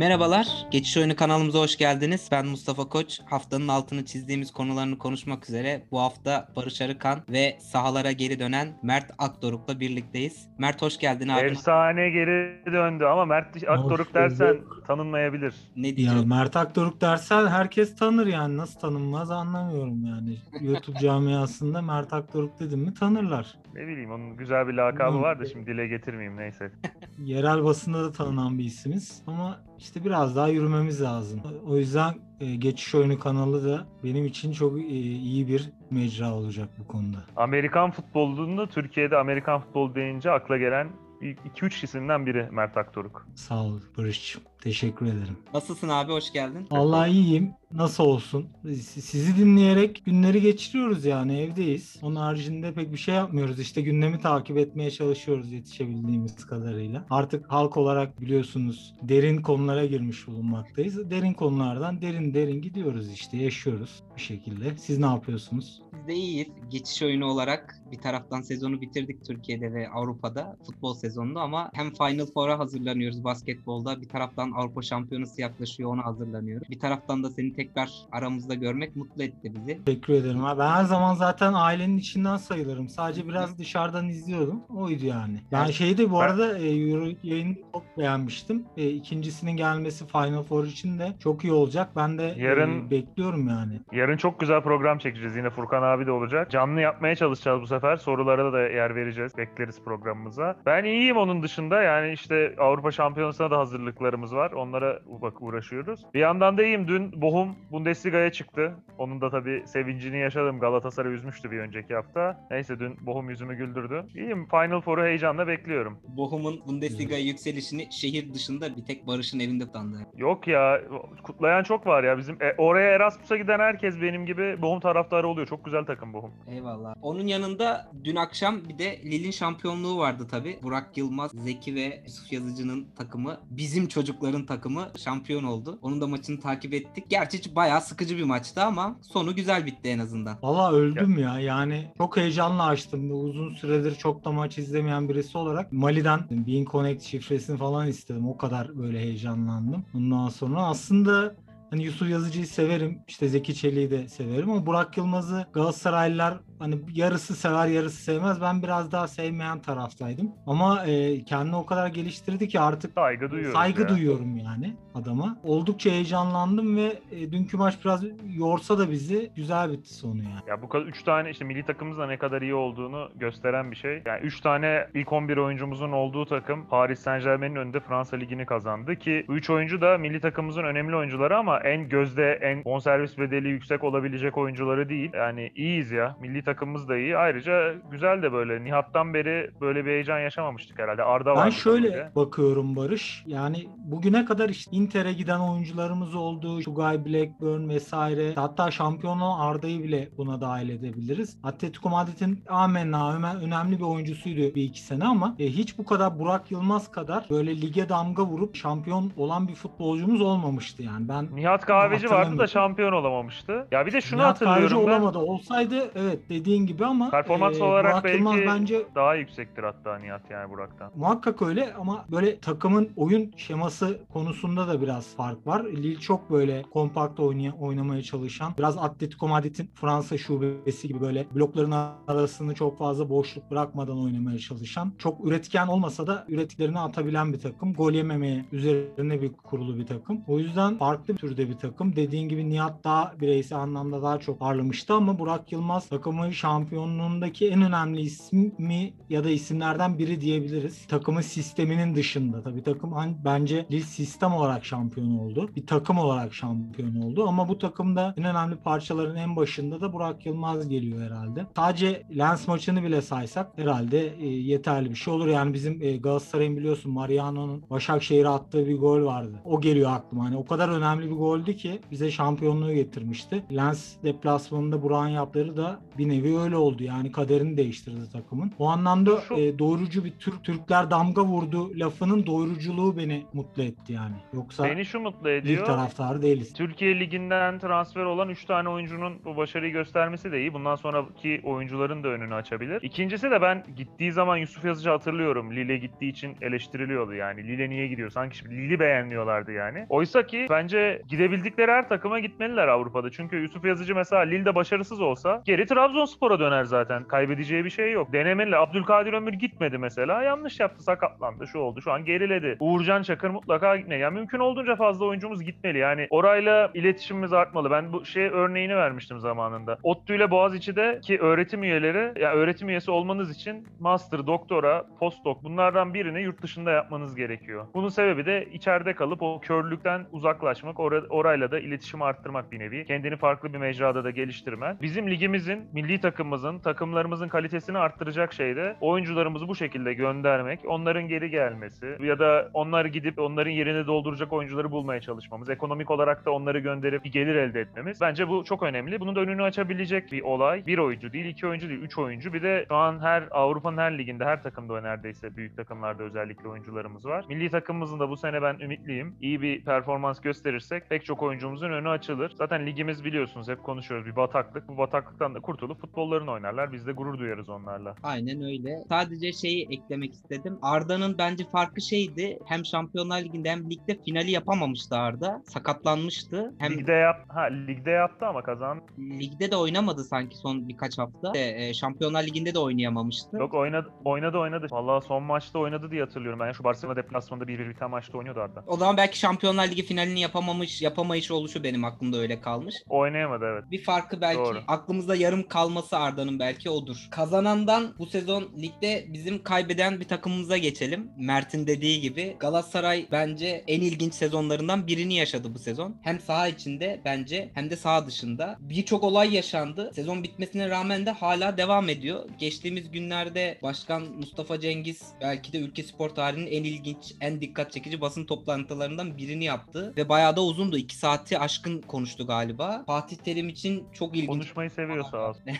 Merhabalar, Geçiş Oyunu kanalımıza hoş geldiniz. Ben Mustafa Koç. Haftanın altını çizdiğimiz konularını konuşmak üzere bu hafta Barış Arıkan ve sahalara geri dönen Mert Akdoruk'la birlikteyiz. Mert hoş geldin abi. Efsane geri döndü ama Mert Akdoruk dersen tanınmayabilir. Ne Ya diyeceğim? Mert Akdoruk dersen herkes tanır yani nasıl tanınmaz anlamıyorum yani. YouTube camiasında Mert Akdoruk dedim mi tanırlar. Ne bileyim onun güzel bir lakabı var da şimdi dile getirmeyeyim neyse. Yerel basında da tanınan bir isimiz ama işte biraz daha yürümemiz lazım. O yüzden e, Geçiş Oyunu kanalı da benim için çok e, iyi bir mecra olacak bu konuda. Amerikan futbolunda Türkiye'de Amerikan futbol deyince akla gelen 2-3 isimden biri Mert Akdoruk. Sağ ol Barış'cığım. Teşekkür ederim. Nasılsın abi? Hoş geldin. Vallahi iyiyim. Nasıl olsun? Si- Sizi dinleyerek günleri geçiriyoruz yani evdeyiz. Onun haricinde pek bir şey yapmıyoruz. İşte gündemi takip etmeye çalışıyoruz yetişebildiğimiz kadarıyla. Artık halk olarak biliyorsunuz derin konulara girmiş bulunmaktayız. Derin konulardan derin derin gidiyoruz işte yaşıyoruz bir şekilde. Siz ne yapıyorsunuz? Biz de iyiyiz. Geçiş oyunu olarak bir taraftan sezonu bitirdik Türkiye'de ve Avrupa'da futbol sezonunu ama hem Final Four'a hazırlanıyoruz basketbolda. Bir taraftan Avrupa Şampiyonası yaklaşıyor ona hazırlanıyoruz. Bir taraftan da seni tekrar aramızda görmek mutlu etti bizi. Teşekkür ederim. abi. Ben her zaman zaten ailenin içinden sayılırım. Sadece biraz dışarıdan izliyordum. Oydu yani. Ben Evet. şeyde bu Ben- arada e, Euro yayını çok beğenmiştim. E, ikincisinin gelmesi Final Four için de çok iyi olacak. Ben de e, Yarın- bekliyorum yani. Yarın çok güzel program çekeceğiz. Yine Furkan abi de olacak. Canlı yapmaya çalışacağız bu sefer. Sorulara da yer vereceğiz. Bekleriz programımıza. Ben iyiyim onun dışında. Yani işte Avrupa Şampiyonası'na da hazırlıklarımız var. Onlara bak uğraşıyoruz. Bir yandan da iyiyim. Dün Bochum Bundesliga'ya çıktı. Onun da tabii sevincini yaşadım. Galatasaray üzmüştü bir önceki hafta. Neyse dün Bochum yüzümü güldürdü. İyiyim. Final Four'u heyecanla bekliyorum. Bochum'un Bundesliga'ya yükselişini şehir dışında bir tek Barış'ın evinde kutlandı. Yok ya kutlayan çok var ya. Bizim e, oraya Erasmus'a giden herkes benim gibi Bochum taraftarı oluyor. Çok güzel takım Bochum. Eyvallah. Onun yanında dün akşam bir de Lille'in şampiyonluğu vardı tabi. Burak Yılmaz, Zeki ve Yusuf Yazıcı'nın takımı, bizim çocukların takımı şampiyon oldu. Onun da maçını takip ettik. Gerçi bayağı sıkıcı bir maçtı ama sonu güzel bitti en azından. Valla öldüm ya. Yani çok heyecanla açtım. Uzun süredir çok da maç izlemeyen birisi olarak Mali'den Bean Connect şifresini falan istedim. O kadar böyle heyecanlandım. Ondan sonra aslında Hani Yusuf Yazıcı'yı severim. işte Zeki Çelik'i de severim ama Burak Yılmaz'ı Galatasaraylılar hani yarısı sever yarısı sevmez. Ben biraz daha sevmeyen taraftaydım. Ama e, kendini o kadar geliştirdi ki artık Saygı duyuyoruz saygı ya. duyuyorum yani adama. Oldukça heyecanlandım ve e, dünkü maç biraz yorsa da bizi güzel bitti sonu yani. Ya bu kadar 3 tane işte milli takımımızda ne kadar iyi olduğunu gösteren bir şey. Yani 3 tane ilk 11 oyuncumuzun olduğu takım Paris Saint-Germain'in önünde Fransa Ligi'ni kazandı ki bu 3 oyuncu da milli takımımızın önemli oyuncuları ama en gözde en bonservis bedeli yüksek olabilecek oyuncuları değil. Yani iyiyiz ya. Milli takımımız da iyi. Ayrıca güzel de böyle. Nihat'tan beri böyle bir heyecan yaşamamıştık herhalde. Arda Ben şöyle tabii. bakıyorum Barış. Yani bugüne kadar işte Inter'e giden oyuncularımız oldu. Tugay Blackburn vesaire. Hatta şampiyonluğu Arda'yı bile buna dahil edebiliriz. Atletico Madrid'in amenna önemli bir oyuncusuydu bir iki sene ama e, hiç bu kadar Burak Yılmaz kadar böyle lige damga vurup şampiyon olan bir futbolcumuz olmamıştı yani. Ben Nihat Kahveci vardı da şampiyon olamamıştı. Ya bir de şunu Nihat Kahveci hatırlıyorum ben. olamadı. Olsaydı evet dediğin gibi ama Performans e, olarak belki bence daha yüksektir hatta Nihat yani Burak'tan. Muhakkak öyle ama böyle takımın oyun şeması konusunda da biraz fark var. Lille çok böyle kompakt oynaya, oynamaya çalışan, biraz Atletico Madrid'in Fransa şubesi gibi böyle blokların arasını çok fazla boşluk bırakmadan oynamaya çalışan, çok üretken olmasa da ürettiklerini atabilen bir takım. Gol yememeye üzerine bir kurulu bir takım. O yüzden farklı bir türde bir takım. Dediğin gibi Nihat daha bireysel anlamda daha çok parlamıştı ama Burak Yılmaz şampiyonluğundaki en önemli ismi ya da isimlerden biri diyebiliriz. Takımın sisteminin dışında. Tabii takım bence Lille sistem olarak şampiyon oldu. Bir takım olarak şampiyon oldu ama bu takımda en önemli parçaların en başında da Burak Yılmaz geliyor herhalde. Sadece Lens maçını bile saysak herhalde e, yeterli bir şey olur. Yani bizim e, Galatasaray'ın biliyorsun Mariano'nun Başakşehir'e attığı bir gol vardı. O geliyor aklıma. Hani o kadar önemli bir goldü ki bize şampiyonluğu getirmişti. Lens deplasmanında Burak'ın yaptığı da bir nevi nevi öyle oldu. Yani kaderini değiştirdi takımın. O anlamda Şu- e, doyurucu bir Türk Türkler damga vurdu lafının doyuruculuğu beni mutlu etti yani. Yoksa Beni şu mutlu ediyor. taraftarı değiliz. Türkiye Ligi'nden transfer olan 3 tane oyuncunun bu başarıyı göstermesi de iyi. Bundan sonraki oyuncuların da önünü açabilir. İkincisi de ben gittiği zaman Yusuf Yazıcı hatırlıyorum. Lille gittiği için eleştiriliyordu yani. Lille niye gidiyor? Sanki Lille'i beğenmiyorlardı yani. Oysa ki bence gidebildikleri her takıma gitmeliler Avrupa'da. Çünkü Yusuf Yazıcı mesela Lille'de başarısız olsa geri Trabzonspor'a döner zaten. Kaybedeceği bir şey yok. Denemeli. Abdülkadir Ömür gitmedi mesela. Yanlış yaptı, sakatlandı, şu oldu. Şu an geriledi. Uğurcan Çakır mutlaka gitmeli. Yani mümkün olduğunca fazla oyuncumuz gitmeli. Yani orayla iletişimimiz artmalı. Ben bu şey örneğini vermiştim zamanında. ODTÜ ile Boğaziçi'de ki öğretim üyeleri, ya öğretim üyesi olmanız için master, doktora, postdoc bunlardan birini yurt dışında yapmanız gerekiyor. Bunun sebebi de içeride kalıp o körlükten uzaklaşmak, ora- orayla da iletişimi arttırmak bir nevi. Kendini farklı bir mecrada da geliştirmen. Bizim ligimizin, milli takımımızın, takımlarımızın kalitesini arttıracak şey de oyuncularımızı bu şekilde göndermek, onların geri gelmesi ya da onlar gidip onların yerini dolduracak oyuncuları bulmaya çalışmamız, ekonomik olarak da onları gönderip bir gelir elde etmemiz. Bence bu çok önemli. Bunun da önünü açabilecek bir olay. Bir oyuncu değil, iki oyuncu değil, üç oyuncu. Bir de şu an her Avrupa'nın her liginde, her takımda neredeyse büyük takımlarda özellikle oyuncularımız var. Milli takımımızın da bu sene ben ümitliyim. İyi bir performans gösterirsek pek çok oyuncumuzun önü açılır. Zaten ligimiz biliyorsunuz hep konuşuyoruz bir bataklık. Bu bataklıktan da kurtulup futbollarını oynarlar. Biz de gurur duyarız onlarla. Aynen öyle. Sadece şeyi eklemek istedim. Arda'nın bence farkı şeydi. Hem Şampiyonlar Ligi'nde hem ligde finali yapamamıştı Arda. Sakatlanmıştı. Hem Ligde yap ha ligde yaptı ama kazan. ligde de oynamadı sanki son birkaç hafta. E, e, Şampiyonlar Ligi'nde de oynayamamıştı. Yok oynadı oynadı oynadı. Vallahi son maçta oynadı diye hatırlıyorum. Ben şu Barcelona deplasmanında 1-1 biten maçta oynuyordu Arda. O zaman belki Şampiyonlar Ligi finalini yapamamış, yapamayış oluşu benim aklımda öyle kalmış. Oynayamadı evet. Bir farkı belki Doğru. aklımızda yarım kalması Arda'nın belki odur. Kazanandan bu sezon ligde bizim kaybeden bir takımımıza geçelim. Mert'in dediği gibi Galatasaray bence en ilginç sezonlarından birini yaşadı bu sezon. Hem saha içinde bence hem de saha dışında. Birçok olay yaşandı. Sezon bitmesine rağmen de hala devam ediyor. Geçtiğimiz günlerde Başkan Mustafa Cengiz belki de ülke spor tarihinin en ilginç, en dikkat çekici basın toplantılarından birini yaptı. Ve bayağı da uzundu. 2 saati aşkın konuştu galiba. Fatih Terim için çok ilginç Konuşmayı seviyor sağ olsun.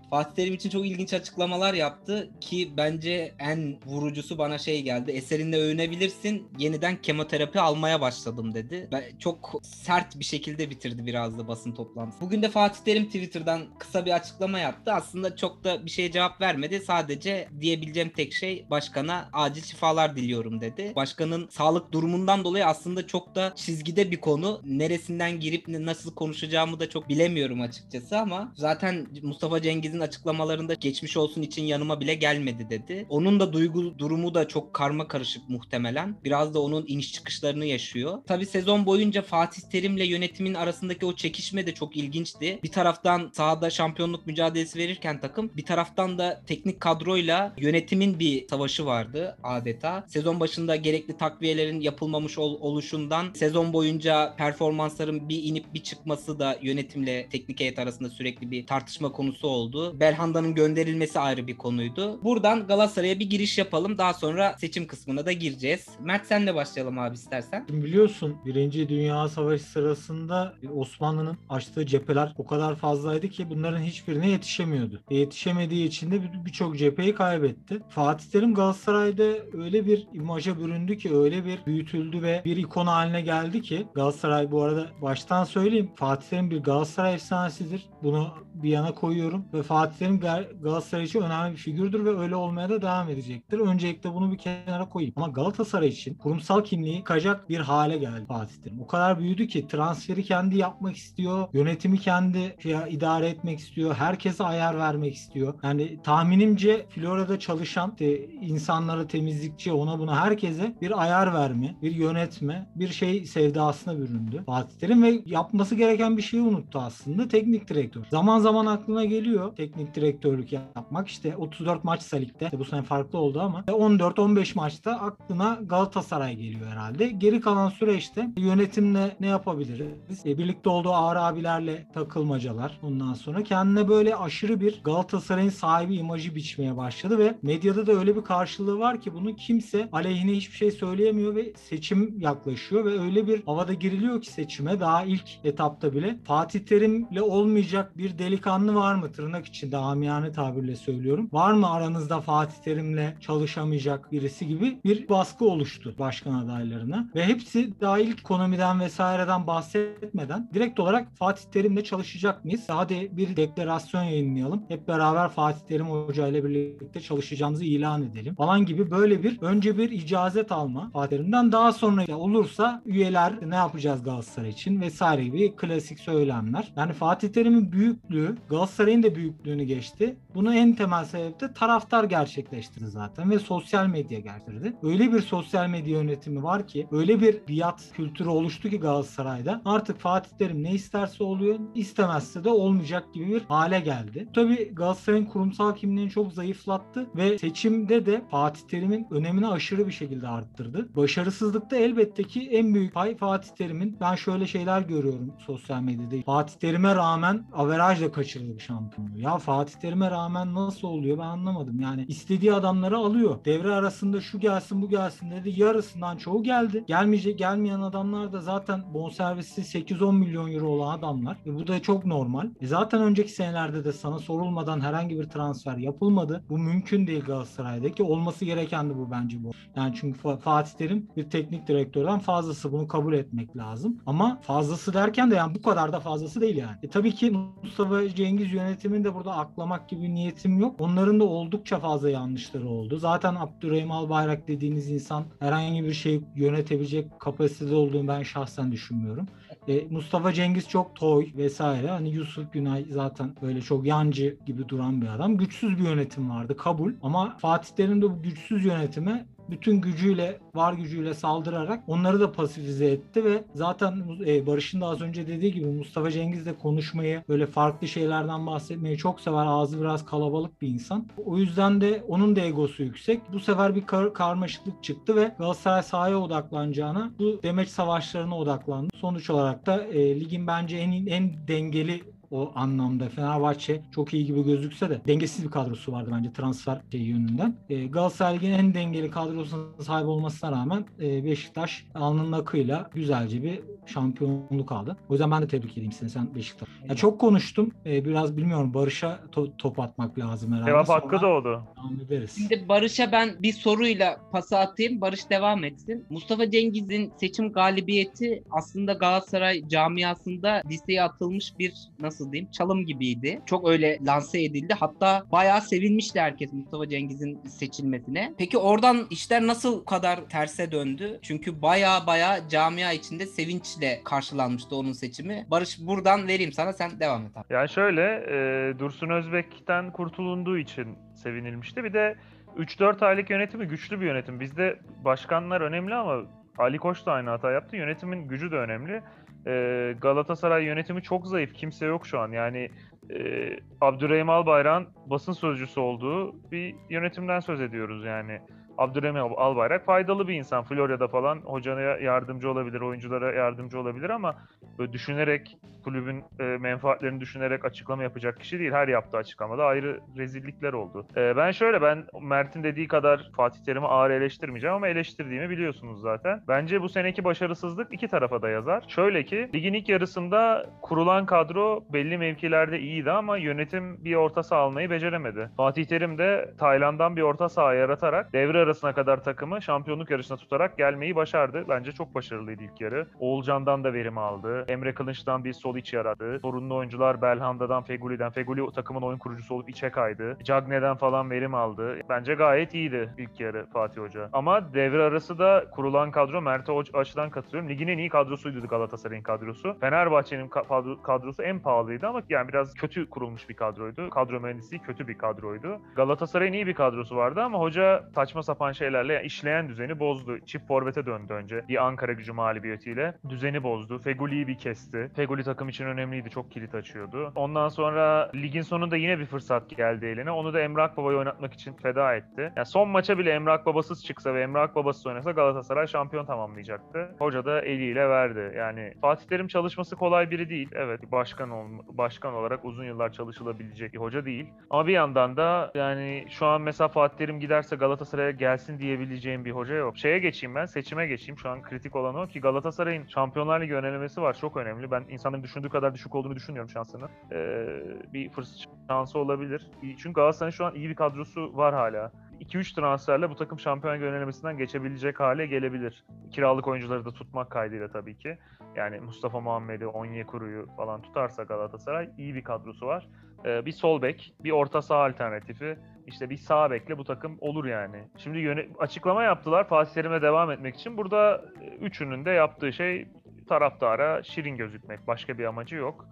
Fatih Terim için çok ilginç açıklamalar yaptı ki bence en vurucusu bana şey geldi. Eserinle övünebilirsin. Yeniden kemoterapi almaya başladım dedi. Ben çok sert bir şekilde bitirdi biraz da basın toplantısı. Bugün de Fatih Terim Twitter'dan kısa bir açıklama yaptı. Aslında çok da bir şeye cevap vermedi. Sadece diyebileceğim tek şey başkana acil şifalar diliyorum dedi. Başkanın sağlık durumundan dolayı aslında çok da çizgide bir konu. Neresinden girip nasıl konuşacağımı da çok bilemiyorum açıkçası ama zaten Mustafa Cengiz'in açıklamalarında geçmiş olsun için yanıma bile gelmedi dedi. Onun da duygu durumu da çok karma karışık muhtemelen. Biraz da onun iniş çıkışlarını yaşıyor. Tabi sezon boyunca Fatih Terim'le yönetimin arasındaki o çekişme de çok ilginçti. Bir taraftan sahada şampiyonluk mücadelesi verirken takım bir taraftan da teknik kadroyla yönetimin bir savaşı vardı adeta. Sezon başında gerekli takviyelerin yapılmamış ol- oluşundan sezon boyunca performansların bir inip bir çıkması da yönetimle teknik heyet arasında sürekli bir tartışma konusu oldu. Belhanda'nın gönderilmesi ayrı bir konuydu. Buradan Galatasaray'a bir giriş yapalım. Daha sonra seçim kısmına da gireceğiz. Mert senle başlayalım abi istersen. Şimdi biliyorsun Birinci Dünya Savaşı sırasında Osmanlı'nın açtığı cepheler o kadar fazlaydı ki bunların hiçbirine yetişemiyordu. E, yetişemediği için de bir- birçok cepheyi kaybetti. Fatih Terim Galatasaray'da öyle bir imaja büründü ki öyle bir büyütüldü ve bir ikon haline geldi ki Galatasaray bu arada baştan söyleyeyim Fatih Terim bir Galatasaray efsanesidir. Bunu bir yana koyuyorum ve Fatih Terim Gal- Galatasaray için önemli bir figürdür ve öyle olmaya da devam edecektir. Öncelikle bunu bir kenara koyayım. Ama Galatasaray için kurumsal kimliği kacak bir hale geldi Fatih Terim. O kadar büyüdü ki transferi kendi yapmak istiyor. Yönetimi kendi idare etmek istiyor. Herkese ayar vermek istiyor. Yani tahminimce Florya'da çalışan insanlara temizlikçi ona buna herkese bir ayar verme, bir yönetme, bir şey sevdasına büründü Fatih Terim ve yapması gereken bir şeyi unuttu aslında. Teknik direktör. Zaman zaman aklına geliyor teknik direktörlük yapmak. İşte 34 maç ligde. İşte bu sene farklı oldu ama 14-15 maçta aklına Galatasaray geliyor herhalde. Geri kalan süreçte yönetimle ne yapabiliriz? E, birlikte olduğu ağır abilerle takılmacalar. Ondan sonra kendine böyle aşırı bir Galatasaray'ın sahibi imajı biçmeye başladı ve medyada da öyle bir karşılığı var ki bunu kimse aleyhine hiçbir şey söyleyemiyor ve seçim yaklaşıyor ve öyle bir havada giriliyor ki seçime daha ilk etapta bile Fatih Terim'le olmayacak bir delikanlı var mı tırnak için de amiyane tabirle söylüyorum. Var mı aranızda Fatih Terim'le çalışamayacak birisi gibi bir baskı oluştu başkan adaylarına. Ve hepsi dahil ekonomiden vesaireden bahsetmeden direkt olarak Fatih Terim'le çalışacak mıyız? Hadi bir deklarasyon yayınlayalım. Hep beraber Fatih Terim Hoca ile birlikte çalışacağımızı ilan edelim falan gibi böyle bir önce bir icazet alma Fatih Terim'den daha sonra olursa üyeler ne yapacağız Galatasaray için vesaire gibi klasik söylemler. Yani Fatih Terim'in büyüklüğü Galatasaray'ın da büyüklüğünü geçti. Bunu en temel sebep de taraftar gerçekleştirdi zaten ve sosyal medya getirdi. Öyle bir sosyal medya yönetimi var ki öyle bir biat kültürü oluştu ki Galatasaray'da artık Fatih Terim ne isterse oluyor istemezse de olmayacak gibi bir hale geldi. Tabii Galatasaray'ın kurumsal kimliğini çok zayıflattı ve seçimde de Fatih Terim'in önemini aşırı bir şekilde arttırdı. Başarısızlıkta elbette ki en büyük pay Fatih Terim'in. Ben şöyle şeyler görüyorum sosyal medyada. Fatih Terim'e rağmen averajla kaçırıldı şampiyonluğu. Ya Fatih Terim'e rağmen nasıl oluyor ben anlamadım. Yani istediği adamları alıyor. Devre arasında şu gelsin bu gelsin dedi. Yarısından çoğu geldi. Gelmeyecek gelmeyen adamlar da zaten bonservisi 8-10 milyon euro olan adamlar. E bu da çok normal. E zaten önceki senelerde de sana sorulmadan herhangi bir transfer yapılmadı. Bu mümkün değil Galatasaray'daki. Olması gereken de bu bence bu. Yani çünkü Fatih Terim bir teknik direktörden fazlası bunu kabul etmek lazım. Ama fazlası derken de yani bu kadar da fazlası değil yani. E tabii ki Mustafa Cengiz yönetimini de burada aklamak gibi niyetim yok. Onların da oldukça fazla yanlışları oldu. Zaten Abdurrahim Albayrak dediğiniz insan herhangi bir şey yönetebilecek kapasitede olduğunu ben şahsen düşünmüyorum. E, Mustafa Cengiz çok toy vesaire. Hani Yusuf Günay zaten böyle çok yancı gibi duran bir adam. Güçsüz bir yönetim vardı kabul. Ama Fatih Terim de bu güçsüz yönetime bütün gücüyle, var gücüyle saldırarak onları da pasifize etti ve zaten e, Barış'ın da az önce dediği gibi Mustafa Cengiz de konuşmayı, böyle farklı şeylerden bahsetmeyi çok sever. Ağzı biraz kalabalık bir insan. O yüzden de onun da egosu yüksek. Bu sefer bir kar- karmaşıklık çıktı ve Galatasaray sahaya odaklanacağına bu demeç savaşlarına odaklandı. Sonuç olarak da e, ligin bence en en dengeli o anlamda Fenerbahçe çok iyi gibi gözükse de dengesiz bir kadrosu vardı bence transfer şey yönünden. E, Galatasaray Ligi'nin en dengeli kadrosuna sahip olmasına rağmen e, Beşiktaş alnının akıyla güzelce bir şampiyonluk aldı. O yüzden ben de tebrik edeyim seni sen Beşiktaş. Ya çok konuştum. E, biraz bilmiyorum Barış'a to- top atmak lazım herhalde. Cevap Sonra hakkı doğdu. devam ederiz. Şimdi Barış'a ben bir soruyla pası atayım. Barış devam etsin. Mustafa Cengiz'in seçim galibiyeti aslında Galatasaray camiasında listeye atılmış bir nasıl diyeyim çalım gibiydi. Çok öyle lanse edildi. Hatta bayağı sevinmişti herkes Mustafa Cengiz'in seçilmesine. Peki oradan işler nasıl kadar terse döndü? Çünkü bayağı bayağı camia içinde sevinçle karşılanmıştı onun seçimi. Barış buradan vereyim sana sen devam et abi. Yani şöyle e, Dursun Özbek'ten kurtulunduğu için sevinilmişti. Bir de 3-4 aylık yönetimi güçlü bir yönetim. Bizde başkanlar önemli ama Ali Koç da aynı hata yaptı. Yönetimin gücü de önemli. E, Galatasaray yönetimi çok zayıf. Kimse yok şu an. Yani e, Abdurrahim Albayrak'ın basın sözcüsü olduğu bir yönetimden söz ediyoruz yani. Abdurrahim Albayrak faydalı bir insan. Florya'da falan hocaya yardımcı olabilir, oyunculara yardımcı olabilir ama böyle düşünerek, kulübün e, menfaatlerini düşünerek açıklama yapacak kişi değil. Her yaptığı açıklamada ayrı rezillikler oldu. E, ben şöyle, ben Mert'in dediği kadar Fatih Terim'i ağır eleştirmeyeceğim ama eleştirdiğimi biliyorsunuz zaten. Bence bu seneki başarısızlık iki tarafa da yazar. Şöyle ki, ligin ilk yarısında kurulan kadro belli mevkilerde iyiydi ama yönetim bir orta saha almayı beceremedi. Fatih Terim de Tayland'dan bir orta saha yaratarak devre arasına kadar takımı şampiyonluk yarışına tutarak gelmeyi başardı. Bence çok başarılıydı ilk yarı. Oğulcan'dan da verim aldı. Emre Kılınç'tan bir sol iç yarattı. Sorunlu oyuncular Belhanda'dan, Feguli'den. Feguli takımın oyun kurucusu olup içe kaydı. Cagne'den falan verim aldı. Bence gayet iyiydi ilk yarı Fatih Hoca. Ama devre arası da kurulan kadro Mert'e açıdan katılıyorum. Ligin en iyi kadrosuydu Galatasaray'ın kadrosu. Fenerbahçe'nin kadro- kadrosu en pahalıydı ama yani biraz kötü kurulmuş bir kadroydu. Kadro mühendisliği kötü bir kadroydu. Galatasaray'ın iyi bir kadrosu vardı ama hoca saçma sapan şeylerle yani işleyen düzeni bozdu. Çift forvete döndü önce. Bir Ankara gücü mağlubiyetiyle. Düzeni bozdu. Feguli'yi bir kesti. Feguli takım için önemliydi. Çok kilit açıyordu. Ondan sonra ligin sonunda yine bir fırsat geldi eline. Onu da Emre Akbaba'yı oynatmak için feda etti. Yani son maça bile Emre Akbaba'sız çıksa ve Emre Akbaba'sız oynasa Galatasaray şampiyon tamamlayacaktı. Hoca da eliyle verdi. Yani Fatih Terim çalışması kolay biri değil. Evet başkan ol başkan olarak uzun yıllar çalışılabilecek bir hoca değil. Ama bir yandan da yani şu an mesela Fatih Terim giderse Galatasaray'a gelsin diyebileceğim bir hoca yok. Şeye geçeyim ben, seçime geçeyim. Şu an kritik olan o ki Galatasaray'ın Şampiyonlar Ligi yönelemesi var. Çok önemli. Ben insanların düşündüğü kadar düşük olduğunu düşünmüyorum şansını. Ee, bir fırsat şansı olabilir. Çünkü Galatasaray'ın şu an iyi bir kadrosu var hala. 2-3 transferle bu takım şampiyon yönelemesinden geçebilecek hale gelebilir. Kiralık oyuncuları da tutmak kaydıyla tabii ki. Yani Mustafa Muhammed'i, Onyekuru'yu falan tutarsa Galatasaray iyi bir kadrosu var. Ee, bir sol bek, bir orta saha alternatifi, işte bir sağ bekle bu takım olur yani. Şimdi yöne- açıklama yaptılar Fatih Terim'e devam etmek için. Burada e, üçünün de yaptığı şey taraftara şirin gözükmek. Başka bir amacı yok.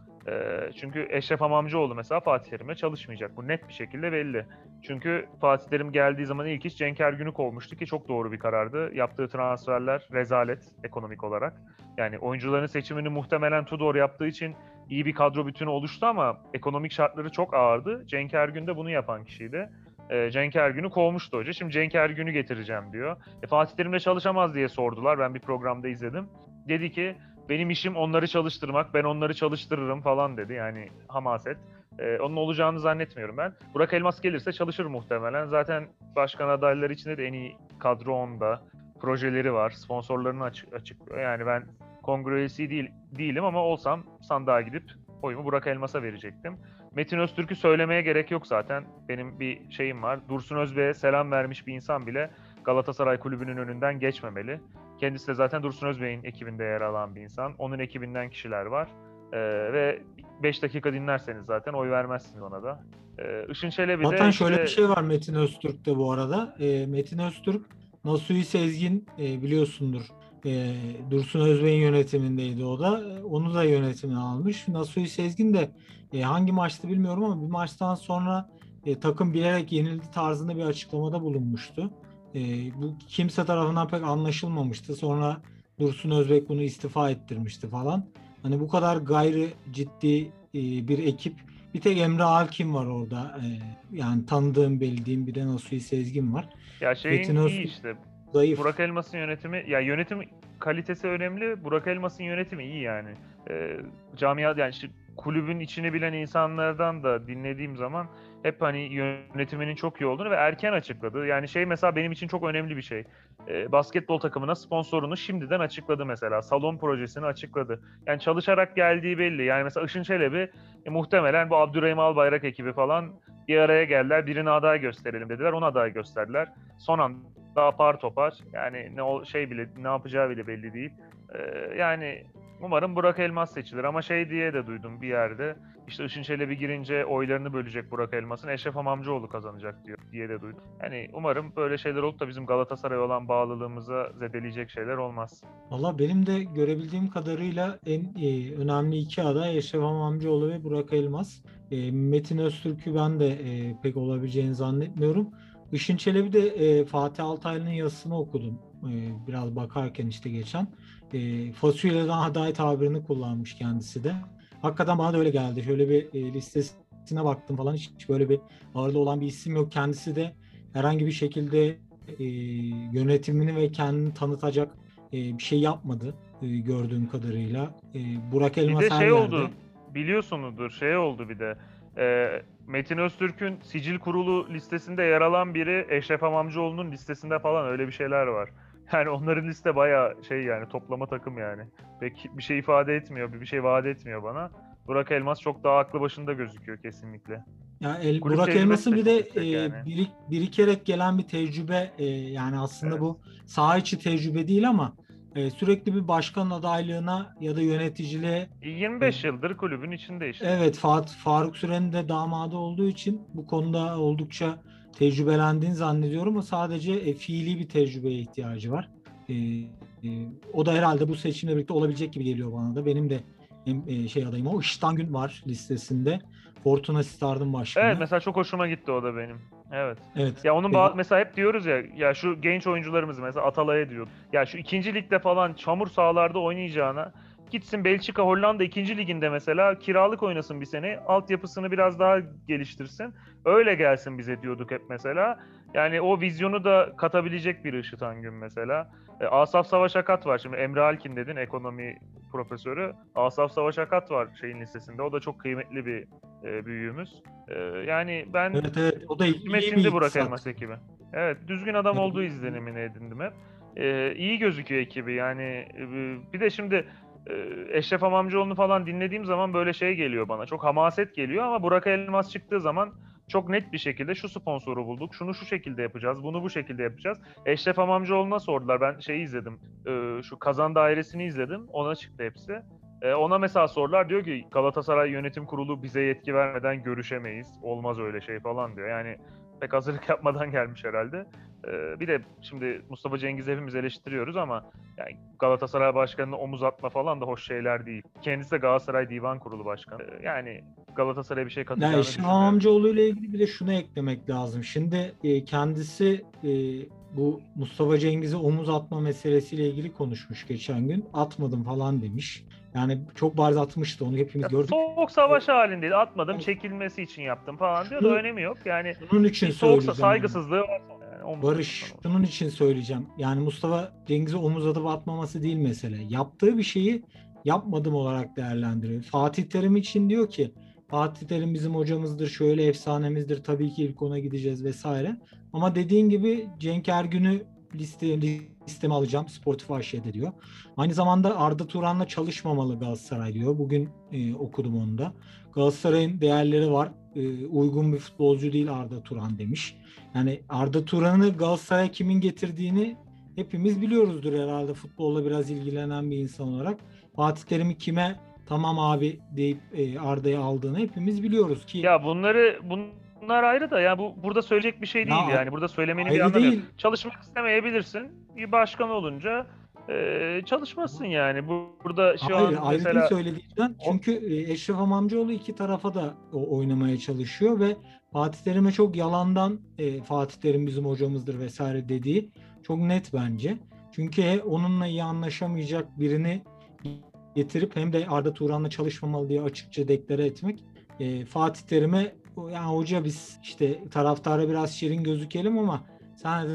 Çünkü Eşref Hamamcıoğlu mesela Fatih Terim'e çalışmayacak. Bu net bir şekilde belli. Çünkü Fatih Terim geldiği zaman ilk iş Cenk Ergün'ü kovmuştu ki çok doğru bir karardı. Yaptığı transferler rezalet ekonomik olarak. Yani oyuncuların seçimini muhtemelen Tudor yaptığı için iyi bir kadro bütünü oluştu ama ekonomik şartları çok ağırdı. Cenk Ergün de bunu yapan kişiydi. Cenk Ergün'ü kovmuştu hoca. Şimdi Cenk Ergün'ü getireceğim diyor. E, Fatih Terim'le çalışamaz diye sordular. Ben bir programda izledim. Dedi ki benim işim onları çalıştırmak, ben onları çalıştırırım falan dedi. Yani hamaset. Ee, onun olacağını zannetmiyorum ben. Burak Elmas gelirse çalışır muhtemelen. Zaten başkan adayları içinde de en iyi kadro onda. Projeleri var, sponsorlarını açık açıklıyor. Yani ben kongre üyesi değil, değilim ama olsam sandığa gidip oyumu Burak Elmas'a verecektim. Metin Öztürk'ü söylemeye gerek yok zaten. Benim bir şeyim var. Dursun Özbey'e selam vermiş bir insan bile Galatasaray Kulübü'nün önünden geçmemeli. Kendisi de zaten Dursun Özbey'in ekibinde yer alan bir insan. Onun ekibinden kişiler var. Ee, ve 5 dakika dinlerseniz zaten oy vermezsiniz ona da. Ee, Işın Çelebi de Zaten işte- şöyle bir şey var Metin Öztürk'te bu arada. E, Metin Öztürk, Nasuhi Sezgin e, biliyorsundur. E, Dursun Özbey'in yönetimindeydi o da. Onu da yönetimine almış. Nasuhi Sezgin de e, hangi maçtı bilmiyorum ama bir maçtan sonra e, takım bilerek yenildi tarzında bir açıklamada bulunmuştu. E, bu kimse tarafından pek anlaşılmamıştı. Sonra Dursun Özbek bunu istifa ettirmişti falan. Hani bu kadar gayri ciddi e, bir ekip bir tek Emre Alkin var orada. E, yani tanıdığım, bildiğim bir de Nasuhi Sezgin var. ya şeyin Metin iyi Öztürk- işte. Zayıf. Burak Elmas'ın yönetimi, ya yönetim kalitesi önemli. Burak Elmas'ın yönetimi iyi yani. Ee, camia yani işte kulübün içini bilen insanlardan da dinlediğim zaman hep hani yönetiminin çok iyi olduğunu ve erken açıkladı. Yani şey mesela benim için çok önemli bir şey. Ee, basketbol takımına sponsorunu şimdiden açıkladı mesela. Salon projesini açıkladı. Yani çalışarak geldiği belli. Yani mesela Işın Çelebi e, muhtemelen bu Abdurrahim Albayrak ekibi falan bir araya geldiler. Birini aday gösterelim dediler. Onu aday gösterdiler. Son anda apar topar. Yani ne ol, şey bile ne yapacağı bile belli değil. Ee, yani umarım Burak Elmas seçilir ama şey diye de duydum bir yerde. İşte Işın Çelebi girince oylarını bölecek Burak Elmas'ın. Eşref Hamamcıoğlu kazanacak diyor diye de duydum. Yani umarım böyle şeyler olup da bizim Galatasaray'a olan bağlılığımıza zedeleyecek şeyler olmaz. Valla benim de görebildiğim kadarıyla en e, önemli iki aday Eşref Amamcıoğlu ve Burak Elmas. E, Metin Öztürk'ü ben de e, pek olabileceğini zannetmiyorum. Işın Çelebi de e, Fatih Altaylı'nın yazısını okudum. E, biraz bakarken işte geçen. E, fasulyeden aday tabirini kullanmış kendisi de. Hakikaten bana da öyle geldi. Şöyle bir e, listesine baktım falan. Hiç, hiç böyle bir ağırda olan bir isim yok. Kendisi de herhangi bir şekilde e, yönetimini ve kendini tanıtacak e, bir şey yapmadı e, gördüğüm kadarıyla. E, Burak Bir Elmas de her şey yerde. oldu. Biliyorsunuzdur şey oldu bir de. Ee, Metin Öztürk'ün sicil kurulu listesinde yer alan biri Eşref Hamamcıoğlu'nun listesinde falan öyle bir şeyler var. Yani onların liste bayağı şey yani toplama takım yani. Pek bir şey ifade etmiyor, bir şey vaat etmiyor bana. Burak Elmas çok daha aklı başında gözüküyor kesinlikle. Ya el, Kulüp Burak Elmas'ın bir de e, yani. birik, birikerek gelen bir tecrübe e, yani aslında Evet. bu saha içi tecrübe değil ama e, sürekli bir başkan adaylığına ya da yöneticiliğe 25 yıldır kulübün içinde işte. evet Fat, Faruk Süren'in de damadı olduğu için bu konuda oldukça tecrübelendiğini zannediyorum ama sadece e, fiili bir tecrübeye ihtiyacı var. E, e, o da herhalde bu seçimle birlikte olabilecek gibi geliyor bana da. Benim de e, şey adayım o. Iştangün var listesinde. Fortuna Star'ın başkanı. Evet mesela çok hoşuma gitti o da benim. Evet. Evet. Ya onun E, ba- mesela hep diyoruz ya ya şu genç oyuncularımız mesela Atalay'a diyor. Ya şu ikinci ligde falan çamur sahalarda oynayacağına gitsin Belçika Hollanda ikinci liginde mesela kiralık oynasın bir sene. Altyapısını biraz daha geliştirsin. Öyle gelsin bize diyorduk hep mesela. Yani o vizyonu da katabilecek bir Işıt Angün mesela. E, Asaf Savaş Akat var şimdi Emre Alkin dedin ekonomi profesörü. Asaf Savaş Akat var şeyin listesinde. O da çok kıymetli bir e, büyüğümüz. E, yani ben Evet evet o da iyi, iyi bir Burak. Elmas ekibi. Evet düzgün adam olduğu izlenimini edindim hep. Ee, iyi gözüküyor ekibi yani. e, Bir de şimdi e, Eşref Amamcıoğlu'nu falan dinlediğim zaman böyle şey geliyor bana. Çok hamaset geliyor ama Burak Elmas çıktığı zaman çok net bir şekilde şu sponsoru bulduk, şunu şu şekilde yapacağız, bunu bu şekilde yapacağız. Eşref Amamcıoğlu'na sordular. Ben şeyi izledim. e, Şu kazan dairesini izledim. Ona çıktı hepsi. E, Ona mesela sorular diyor ki Galatasaray Yönetim Kurulu bize yetki vermeden görüşemeyiz. Olmaz öyle şey falan diyor. Yani pek hazırlık yapmadan gelmiş herhalde. Ee, bir de şimdi Mustafa Cengiz'i hepimiz eleştiriyoruz ama yani Galatasaray Başkanı'na omuz atma falan da hoş şeyler değil. Kendisi de Galatasaray Divan Kurulu Başkanı. Ee, yani Galatasaray'a bir şey katacağını Ya Eşref düşünmüyorum. Amamcıoğlu ile ilgili bir de şunu eklemek lazım. Şimdi e, kendisi e, bu Mustafa Cengiz'e omuz atma meselesiyle ilgili konuşmuş geçen gün. Atmadım falan demiş. Yani çok bariz atmıştı onu hepimiz Ya gördük. soğuk savaş halindeydi. Atmadım, Evet. çekilmesi için yaptım falan diyor da önemi yok. Yani Bunun için bir soğuk söyleyeceğim. yani. saygısızlığı var. Yani omuz Barış şunun için söyleyeceğim. Yani Mustafa Cengiz'e omuz atıp atmaması değil mesele. Yaptığı bir şeyi yapmadım olarak değerlendiriyor. Fatih Terim için diyor ki Fatih Terim bizim hocamızdır, şöyle efsanemizdir. Tabii ki ilk ona gideceğiz vesaire. Ama dediğin gibi Cenk Ergün'ü liste, listeme alacağım Spotify şeyde diyor. Aynı zamanda Arda Turan'la çalışmamalı Galatasaray diyor. Bugün e, okudum onu da. Galatasaray'ın değerleri var. E, uygun bir futbolcu değil Arda Turan demiş. Yani Arda Turan'ı Galatasaray'a kimin getirdiğini hepimiz biliyoruzdur herhalde futbolla biraz ilgilenen bir insan olarak. Fatih Terim'i kime tamam abi deyip e, Arda'yı aldığını hepimiz biliyoruz ki Ya bunları bunlar ayrı da ya bu burada söyleyecek bir şey değil Ya, yani. Burada söylemenin bir anlamı yok. değil. Çalışmak istemeyebilirsin. Bir başkan olunca e, çalışmasın yani. Bu burada şu Hayır, an ayrı mesela söylediğinden. Çünkü e, Eşref Amamcıoğlu iki tarafa da o- oynamaya çalışıyor ve Fatih Terim'e çok yalandan e, Fatih Terim bizim hocamızdır vesaire dediği çok net bence. Çünkü onunla iyi anlaşamayacak birini getirip hem de Arda Turan'la çalışmamalı diye açıkça deklare etmek e, Fatih Terim'e "O- yani hoca biz işte taraftara biraz şirin gözükelim ama sen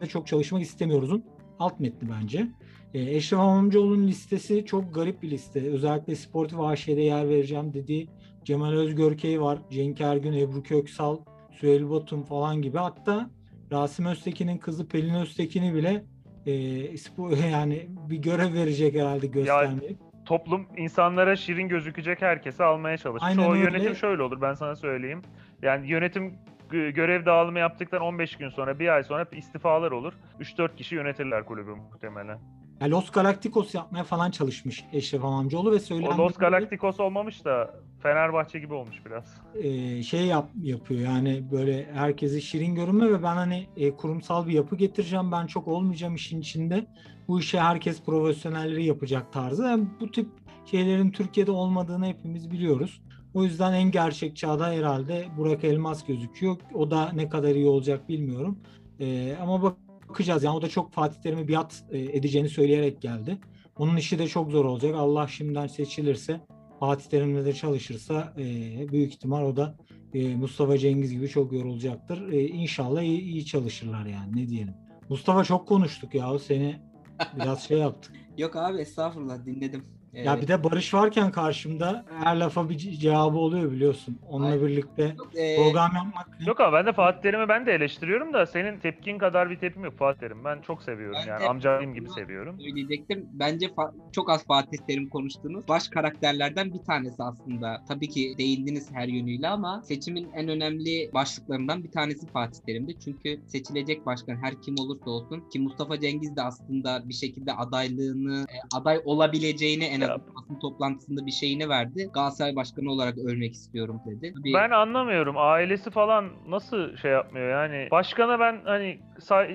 de çok çalışmak istemiyoruzun alt metni bence. E, Eşref Amamcıoğlu'nun listesi çok garip bir liste. Özellikle Sportif AŞ'de yer vereceğim dediği Cemal Özgörkey var. Cenk Ergün, Ebru Köksal, Süheyl Batum falan gibi. Hatta Rasim Öztekin'in kızı Pelin Öztekin'i bile e, spor, yani bir görev verecek herhalde göstermeye. Toplum insanlara şirin gözükecek herkesi almaya çalışmış. Aynen o öyle. yönetim şöyle olur ben sana söyleyeyim. Yani yönetim gö- görev dağılımı yaptıktan 15 gün sonra, bir ay sonra istifalar olur. 3-4 kişi yönetirler kulübü muhtemelen. Yani Los Galacticos yapmaya falan çalışmış Eşref Amamcıoğlu ve O söylenen Los Galacticos olmamış da Fenerbahçe gibi olmuş biraz. e, şey yap, yapıyor yani böyle herkesi şirin görünme ve ben hani e, kurumsal bir yapı getireceğim ben çok olmayacağım işin içinde bu işe herkes profesyonelleri yapacak tarzı Yani bu tip şeylerin Türkiye'de olmadığını hepimiz biliyoruz. O yüzden en gerçekçi aday herhalde Burak Elmas gözüküyor. O da ne kadar iyi olacak bilmiyorum. E, ama bak- bakacağız yani o da çok Fatih Terim'i biat e, edeceğini söyleyerek geldi. Onun işi de çok zor olacak. Allah şimdiden seçilirse Fatih Terim'le de çalışırsa e, büyük ihtimal o da e, Mustafa Cengiz gibi çok yorulacaktır. E, inşallah iyi, iyi çalışırlar yani ne diyelim. Mustafa çok konuştuk ya seni biraz şey yaptık. Yok abi estağfurullah dinledim. Ee, Ya bir de Barış varken karşımda her lafa bir ce- cevabı oluyor biliyorsun. Onunla Aynen. birlikte ee, program yapmak Yok ama ben de Fatih Terim'i ben de eleştiriyorum da senin tepkin kadar bir tepkim yok Fatih Terim. Ben çok seviyorum Ben yani amcayım gibi seviyorum. söyleyecektim. Bence fa- çok az Fatih Terim konuştunuz. Baş karakterlerden bir tanesi aslında. Tabii ki değindiniz her yönüyle ama seçimin en önemli başlıklarından bir tanesi Fatih Terim'di. Çünkü seçilecek başkan her kim olursa olsun ki Mustafa Cengiz de aslında bir şekilde adaylığını e, aday olabileceğini en Ya. azından basın toplantısında bir şeyini verdi. Galatasaray başkanı olarak ölmek istiyorum dedi. Tabii- Ben anlamıyorum ailesi falan nasıl şey yapmıyor yani. Başkana ben hani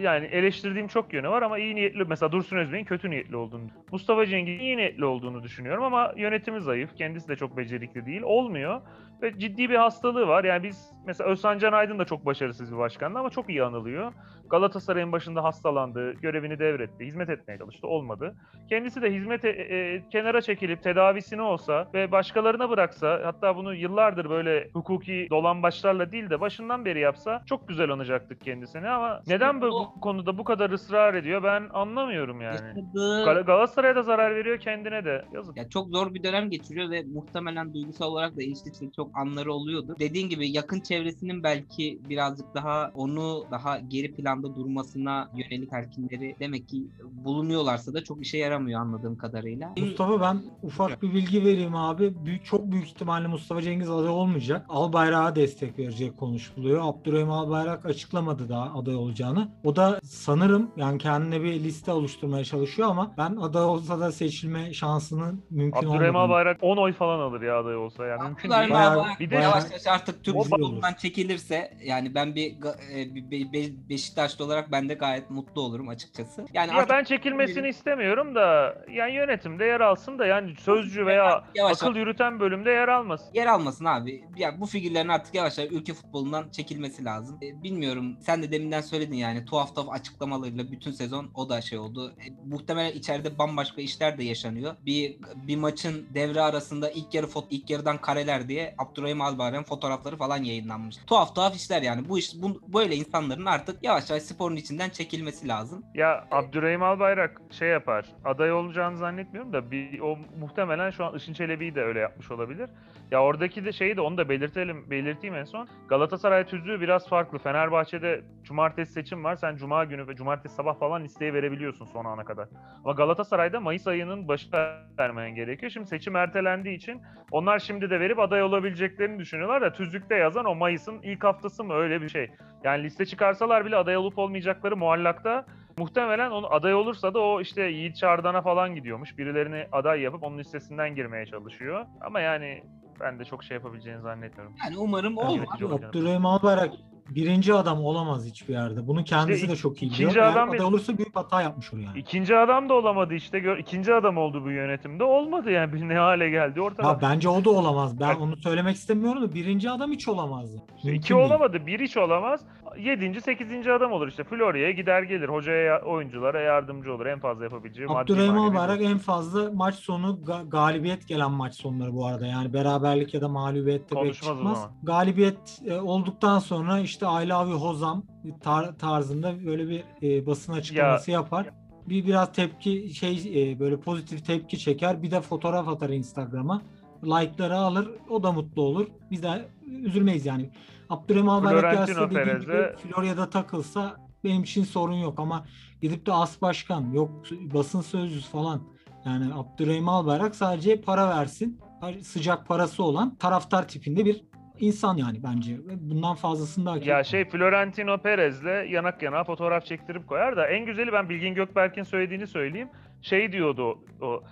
yani eleştirdiğim çok yönü var ama iyi niyetli mesela Dursun Özbek'in kötü niyetli olduğunu. Mustafa Cengiz'in iyi niyetli olduğunu düşünüyorum ama yönetimi zayıf. Kendisi de çok becerikli değil. Olmuyor. Ve ciddi bir hastalığı var. Yani biz mesela Özcan Can Aydın da çok başarısız bir başkandı ama çok iyi anılıyor. Galatasaray'ın başında hastalandı, görevini devretti, hizmet etmeye çalıştı, olmadı. Kendisi de hizmete e, kenara çekilip tedavisini olsa ve başkalarına bıraksa, hatta bunu yıllardır böyle hukuki dolambaçlarla değil de başından beri yapsa çok güzel anacaktık kendisini ama neden bu, bu konuda bu kadar ısrar ediyor ben anlamıyorum yani. Gal- Galatasaray'a da zarar veriyor kendine de. Yazık. Ya çok zor bir dönem geçiriyor ve muhtemelen duygusal olarak da için çok anları oluyordu. Dediğin gibi yakın çevresinin belki birazcık daha onu daha geri planda durmasına yönelik telkinleri demek ki bulunuyorlarsa da çok işe yaramıyor anladığım kadarıyla. Mustafa ben ufak bir bilgi vereyim abi. Büyük, çok büyük ihtimalle Mustafa Cengiz aday olmayacak. Albayrak'a destek verecek konuşuluyor. Abdurrahim Albayrak açıklamadı daha aday olacağını. O da sanırım yani kendine bir liste oluşturmaya çalışıyor ama ben aday olsa da seçilme şansının mümkün Abdurrahim olmadığını Albayrak 10 oy falan alır ya aday olsa yani mümkün Abdullah değil. Bayağı- Bir de- yavaş yavaş artık Türk futbolundan çekilirse yani ben bir, e, bir Be- Be- Beşiktaşlı olarak ben de gayet mutlu olurum açıkçası. Yani Ya artık ben çekilmesini istemiyorum da yani yönetimde yer alsın da yani sözcü veya yavaş akıl yürüten bölümde yer almasın. yer almasın abi. Ya bu figürlerin artık yavaş yavaş ülke futbolundan çekilmesi lazım. E, bilmiyorum sen de deminden söyledin yani tuhaf tuhaf açıklamalarıyla bütün sezon o da şey oldu. E, muhtemelen içeride bambaşka işler de yaşanıyor. Bir bir maçın devre arasında ilk yarı fot ilk yarıdan kareler diye Abdurrahim Albayrak'ın fotoğrafları falan yayınlanmış. Tuhaf tuhaf işler yani. Bu iş bu, böyle insanların artık yavaş yavaş sporun içinden çekilmesi lazım. Ya Abdurrahim Albayrak şey yapar. Aday olacağını zannetmiyorum da bir o muhtemelen şu an Işın Çelebi'yi de öyle yapmış olabilir. Ya oradaki de şeyi de onu da belirtelim, belirteyim en son. Galatasaray tüzüğü biraz farklı. Fenerbahçe'de cumartesi seçim var. Sen cuma günü ve cumartesi sabah falan listeyi verebiliyorsun son ana kadar. Ama Galatasaray'da Mayıs ayının başında vermen gerekiyor. Şimdi seçim ertelendiği için onlar şimdi de verip aday olabileceklerini düşünüyorlar da tüzükte yazan o Mayıs'ın ilk haftası mı öyle bir şey. Yani liste çıkarsalar bile aday olup olmayacakları muallakta Muhtemelen onu aday olursa da o işte Yiğit Çağrıdan'a falan gidiyormuş. Birilerini aday yapıp onun listesinden girmeye çalışıyor. Ama yani ben de çok şey yapabileceğini zannetmiyorum. Yani umarım olmaz. canım. Abdurrahim Albayrak birinci adam olamaz hiçbir yerde. Bunu kendisi de çok iyi ikinci biliyor. Eğer adam aday bir- olursa büyük hata yapmış olur yani. İkinci adam da olamadı işte. Gör, ikinci adam oldu bu yönetimde. Olmadı yani. Bir ne hale geldi ortada. Ya bence o da olamaz. Ben onu söylemek istemiyorum da birinci adam hiç olamazdı. Mümkün iki değil. olamadı. Bir hiç olamaz. Yedinci, sekizinci adam olur işte. Florya'ya gider gelir. Hocaya, oyunculara yardımcı olur. En fazla yapabileceği Abdurrahim Albayrak en fazla maç sonu ga- galibiyet gelen maç sonları bu arada. Yani beraberlik ya da mağlubiyette pek çıkmaz. Galibiyet e, olduktan sonra işte I love you Hozam tar- tarzında böyle bir e, basın açıklaması yapar. Bir biraz tepki şey e, böyle pozitif tepki çeker. Bir de fotoğraf atar Instagram'a. Like'ları alır. O da mutlu olur. Biz de üzülmeyiz yani. Abdurrahim Albayrak gelse gibi Perez'e- Florya'da takılsa benim için sorun yok ama gidip de as başkan yok basın sözcüsü falan yani Abdurrahim Albayrak sadece para versin sıcak parası olan taraftar tipinde bir insan yani bence bundan fazlasını da hak Ya şey Florentino Perez'le yanak yana fotoğraf çektirip koyar da en güzeli ben Bilgin Gökberk'in söylediğini söyleyeyim. Şey diyordu o, o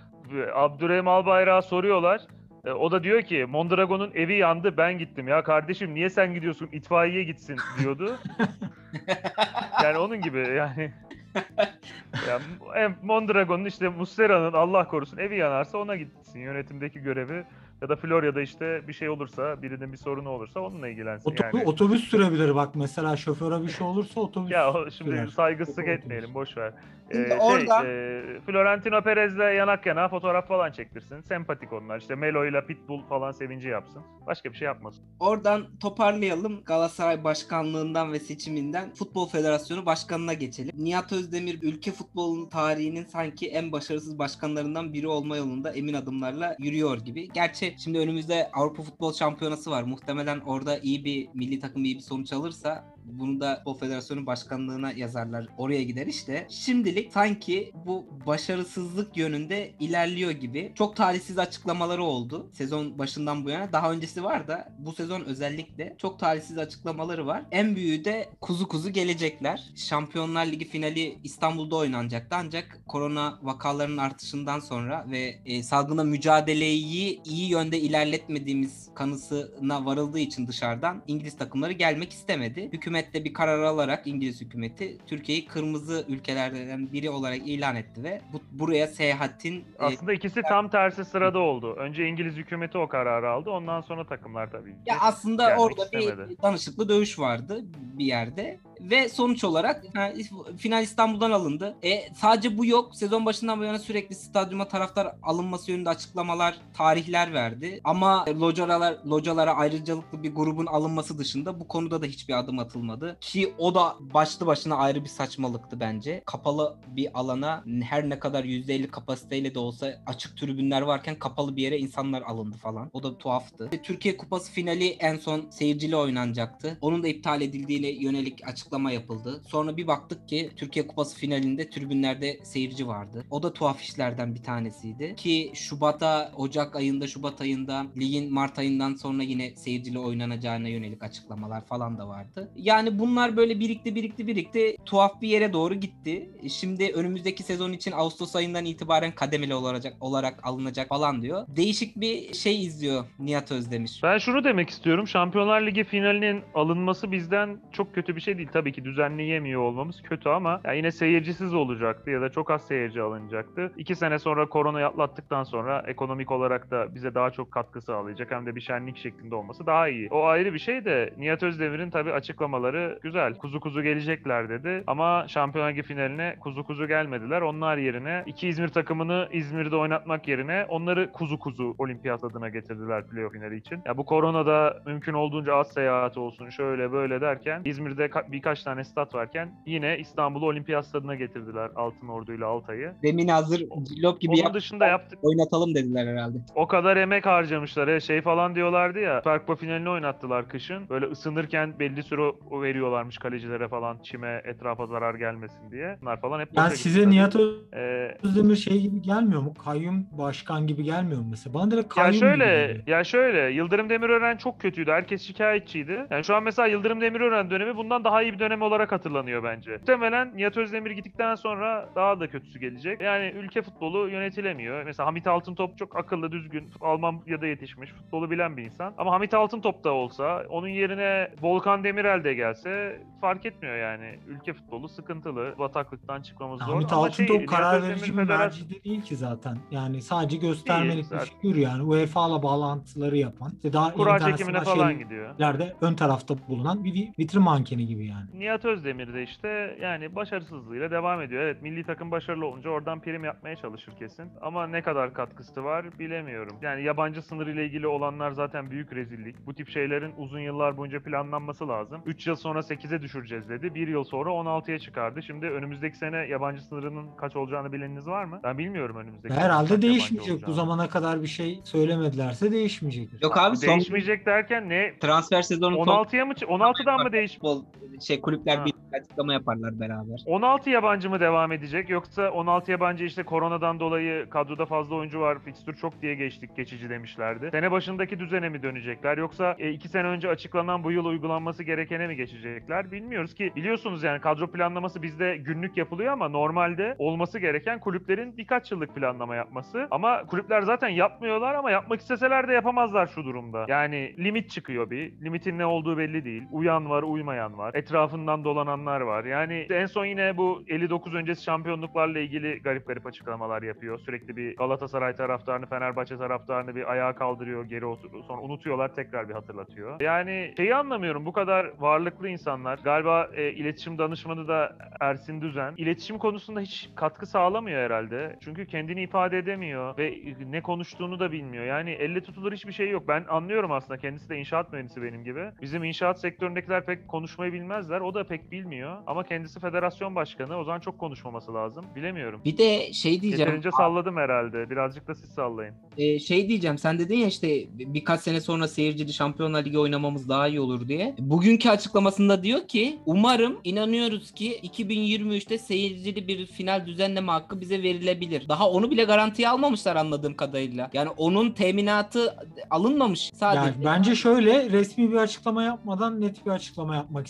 Abdurrahim Albayrak'a soruyorlar. E, O da diyor ki Mondragon'un evi yandı ben gittim ya kardeşim niye sen gidiyorsun itfaiye gitsin diyordu. yani onun gibi yani. ya, em- Mondragon'un işte Muslera'nın Allah korusun evi yanarsa ona gitsin yönetimdeki görevi ya da Florya'da işte bir şey olursa birinin bir sorunu olursa onunla ilgilensin Otobü- yani. Otobüs sürebilir bak mesela şoföre bir şey olursa otobüs Ya o şimdi sürer. saygısızlık Otobüs. etmeyelim boş ver. Şimdi Ee, şey, orada- e, Florentino Perez'le yanak yana fotoğraf falan çektirsin. Sempatik onlar. İşte Melo ile Pitbull falan sevinci yapsın. Başka bir şey yapmasın. Oradan toparlayalım. Galatasaray Başkanlığından ve seçiminden Futbol Federasyonu Başkanı'na geçelim. Nihat Özdemir ülke futbolunun tarihinin sanki en başarısız başkanlarından biri olma yolunda emin adımlarla yürüyor gibi. Gerçi şimdi önümüzde Avrupa Futbol Şampiyonası var. Muhtemelen orada iyi bir milli takım iyi bir sonuç alırsa bunu da Futbol Federasyonu Başkanlığına yazarlar. Oraya gider işte. Şimdilik sanki bu başarısızlık yönünde ilerliyor gibi. Çok talihsiz açıklamaları oldu. Sezon başından bu yana. Daha öncesi var da bu sezon özellikle çok talihsiz açıklamaları var. En büyüğü de kuzu kuzu gelecekler. Şampiyonlar Ligi finali İstanbul'da oynanacaktı ancak korona vakalarının artışından sonra ve e, salgına mücadeleyi iyi yönde ilerletmediğimiz kanısına varıldığı için dışarıdan İngiliz takımları gelmek istemedi. Hükümet hükümet de bir karar alarak İngiliz hükümeti Türkiye'yi kırmızı ülkelerden biri olarak ilan etti ve bu, buraya seyahatin e, Aslında ikisi tam tersi sırada oldu. Önce İngiliz hükümeti o kararı aldı. Ondan sonra takımlar tabii ya aslında orada istemedi. bir danışıklı dövüş vardı bir yerde ve sonuç olarak final İstanbul'dan alındı. E, sadece bu yok. Sezon başından bu yana sürekli stadyuma taraftar alınması yönünde açıklamalar, tarihler verdi. Ama localar, localara ayrıcalıklı bir grubun alınması dışında bu konuda da hiçbir adım atılmadı. Ki o da başlı başına ayrı bir saçmalıktı bence. Kapalı bir alana her ne kadar %50 kapasiteyle de olsa açık tribünler varken kapalı bir yere insanlar alındı falan. O da tuhaftı. Türkiye Kupası finali en son seyirciyle oynanacaktı. Onun da iptal edildiğine yönelik açıklama yapıldı. Sonra bir baktık ki Türkiye Kupası finalinde tribünlerde seyirci vardı. O da tuhaf işlerden bir tanesiydi. Ki Şubat'a, Ocak ayında, Şubat ayında, ligin Mart ayından sonra yine seyirciyle oynanacağına yönelik açıklamalar falan da vardı. Yani bunlar böyle birikti birikti birikti tuhaf bir yere doğru gitti. Şimdi önümüzdeki sezon için Ağustos ayından itibaren kademeli olacak olarak alınacak falan diyor. Değişik bir şey izliyor Nihat Özdemir. Ben şunu demek istiyorum. Şampiyonlar Ligi finalinin alınması bizden çok kötü bir şey değil. Tabii ki düzenleyemiyor olmamız kötü ama ya yine seyircisiz olacaktı ya da çok az seyirci alınacaktı. İki sene sonra koronayı atlattıktan sonra ekonomik olarak da bize daha çok katkı sağlayacak. Hem de bir şenlik şeklinde olması daha iyi. O ayrı bir şey de Nihat Özdemir'in tabii açıklamaları güzel. Kuzu kuzu gelecekler dedi ama Şampiyonlar finaline kuzu kuzu gelmediler. Onlar yerine iki İzmir takımını İzmir'de oynatmak yerine onları kuzu kuzu olimpiyat adına getirdiler playoff finali için. Ya bu koronada mümkün olduğunca az seyahati olsun şöyle böyle derken İzmir'de ka- birkaç tane stat varken yine İstanbul'u olimpiyat stadına getirdiler Altın Ordu ile Altay'ı. Demin hazır cillop gibi Onun yap- dışında yaptık. oynatalım dediler herhalde. O kadar emek harcamışlar. Ya şey falan diyorlardı ya. Süper finalini oynattılar kışın. Böyle ısınırken belli süre o veriyorlarmış kalecilere falan. Çime etrafa zarar gelmesin diye. Bunlar falan hep Yani size gitti. Nihat Ee, Özdemir şey gibi gelmiyor mu? Kayyum başkan gibi gelmiyor mu mesela? Bana direkt Ya kayyum gibi şöyle, geliyor. ya şöyle Yıldırım Demirören çok kötüydü. Herkes şikayetçiydi. Yani şu an mesela Yıldırım Demirören dönemi bundan daha iyi bir dönem olarak hatırlanıyor bence. Muhtemelen Nihat Özdemir gittikten sonra daha da kötüsü gelecek. Yani ülke futbolu yönetilemiyor. Mesela Hamit Altıntop çok akıllı, düzgün, Almanya'da yetişmiş, futbolu bilen bir insan. Ama Hamit Altıntop da olsa, onun yerine Volkan Demirel de gelse fark etmiyor yani. Ülke futbolu sıkıntılı. Bataklıktan çıkmamız zor. Hamit şey, Altıntop Nihat karar verici bir merci de değil ki zaten. Yani sadece göstermelik bir figür yani. UEFA'la bağlantıları yapan. İşte daha Kura çekimine falan gidiyor. Ön tarafta bulunan bir vi- vitrin mankeni gibi yani. Nihat Özdemir de işte yani başarısızlığıyla devam ediyor. Evet milli takım başarılı olunca oradan prim yapmaya çalışır kesin. Ama ne kadar katkısı var bilemiyorum. Yani yabancı sınır ile ilgili olanlar zaten büyük rezillik. Bu tip şeylerin uzun yıllar boyunca planlanması lazım. 3 yıl sonra 8'e düşüreceğiz dedi. 1 yıl sonra 16'ya çıkardı. Şimdi önümüzdeki sene yabancı sınırının kaç olacağını bileniniz var mı? Ben bilmiyorum önümüzdeki Herhalde değişmeyecek. Bu zamana kadar bir şey söylemedilerse değişmeyecektir. Yok abi son Değişmeyecek derken ne? transfer sezonu son 16'ya mı? çı- 16'dan mı değiş? Şey kulüpler Ha. bir açıklama yaparlar beraber. 16 yabancı mı devam edecek yoksa 16 yabancı işte koronadan dolayı kadroda fazla oyuncu var fikstür çok diye geçtik geçici demişlerdi. Sene başındaki düzene mi dönecekler yoksa 2 sene önce açıklanan bu yıl uygulanması gerekene mi geçecekler bilmiyoruz ki biliyorsunuz yani kadro planlaması bizde günlük yapılıyor ama normalde olması gereken kulüplerin birkaç yıllık planlama yapması ama kulüpler zaten yapmıyorlar ama yapmak isteseler de yapamazlar şu durumda. Yani limit çıkıyor bir limitin ne olduğu belli değil uyan var uymayan var etrafından dolananlar var yani en son yine bu 59 öncesi şampiyonluklarla ilgili garip garip açıklamalar yapıyor. Sürekli bir Galatasaray taraftarını, Fenerbahçe taraftarını bir ayağa kaldırıyor, geri oturuyor. Sonra unutuyorlar, tekrar bir hatırlatıyor. Yani şeyi anlamıyorum. Bu kadar varlıklı insanlar. Galiba e, iletişim danışmanı da Ersin Düzen. İletişim konusunda hiç katkı sağlamıyor herhalde. Çünkü kendini ifade edemiyor ve ne konuştuğunu da bilmiyor. Yani elle tutulur hiçbir şey yok. Ben anlıyorum aslında. Kendisi de inşaat mühendisi benim gibi. Bizim inşaat sektöründekiler pek konuşmayı bilmezler. O da pek bilmiyor. Ama kendisi federasyon başkanı. O zaman çok konuşmaması lazım. Bilemiyorum. Bir de şey diyeceğim. Yeterince salladım herhalde. Birazcık da siz sallayın. e, şey diyeceğim. Sen dedin ya işte birkaç sene sonra seyircili Şampiyonlar Ligi oynamamız daha iyi olur diye. Bugünkü açıklamasında diyor ki umarım inanıyoruz ki 2023'te seyircili bir final düzenleme hakkı bize verilebilir. Daha onu bile garantiye almamışlar anladığım kadarıyla. Yani onun teminatı alınmamış sadece. Yani bence şöyle resmi bir açıklama yapmadan net bir açıklama yapmak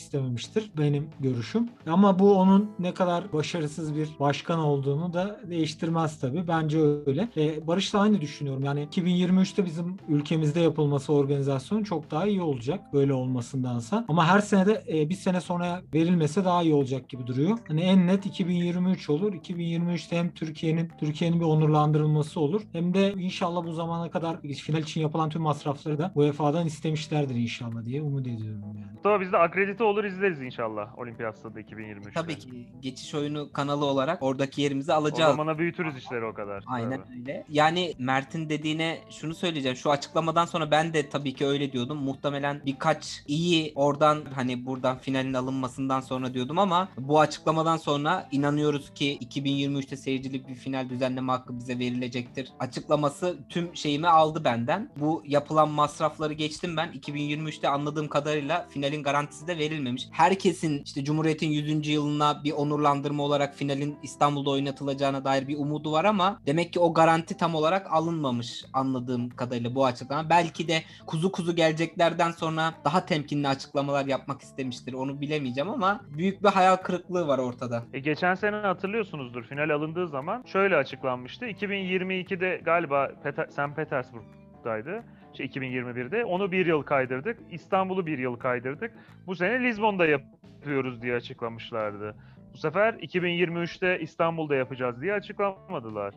istememiştir benim görüşüm. Ama bu onun ne kadar başarısız bir başkan olduğunu da değiştirmez tabii. Bence öyle. E, Barış'la aynı düşünüyorum. Yani 2023'te bizim ülkemizde yapılması organizasyon çok daha iyi olacak böyle olmasındansa. Ama her sene de e, bir sene sonra verilmese daha iyi olacak gibi duruyor. Hani en net 2023 olur. 2023'te hem Türkiye'nin Türkiye'nin bir onurlandırılması olur. Hem de inşallah bu zamana kadar final için yapılan tüm masrafları da UEFA'dan istemişlerdir inşallah diye umut ediyorum yani. Mustafa biz de akredite olur izleriz inşallah Olimpiyat Stadı 2023'te. Tabii ki geçiş oyunu kanalı olarak oradaki yerimizi O alacağız. zamana büyütürüz işleri o kadar. Aynen Tabii. öyle. Yani Mert'in dediğine şunu söyleyeceğim. Şu açıklamadan sonra ben de tabii ki öyle diyordum. Muhtemelen birkaç iyi oradan hani buradan finalin alınmasından sonra diyordum ama bu açıklamadan sonra inanıyoruz ki 2023'te seyircili bir final düzenleme hakkı bize verilecektir. Açıklaması tüm şeyimi aldı benden. Bu yapılan masrafları geçtim ben. 2023'te anladığım kadarıyla finalin garantisi de verilmemiş. Herkesin işte Cumhuriyet'in 100. yılına bir onurlandırma olarak finalin İstanbul'da oynatılacağına dair bir umudu var ama demek ki o garanti tam olarak alınmamış anladığım kadarıyla bu açıklama. Belki de kuzu kuzu geleceklerden sonra daha temkinli açıklamalar yapmak istemiştir. Onu bilemeyeceğim ama büyük bir hayal kırıklığı var ortada. E, geçen sene hatırlıyorsunuzdur final alındığı zaman şöyle açıklanmıştı. 2022'de galiba Peter, St. Petersburg'daydı. Şey 2021'de. Onu bir yıl kaydırdık. İstanbul'u bir yıl kaydırdık. Bu sene Lizbon'da yapıyoruz diye açıklamışlardı. Bu sefer 2023'te İstanbul'da yapacağız diye açıklamadılar.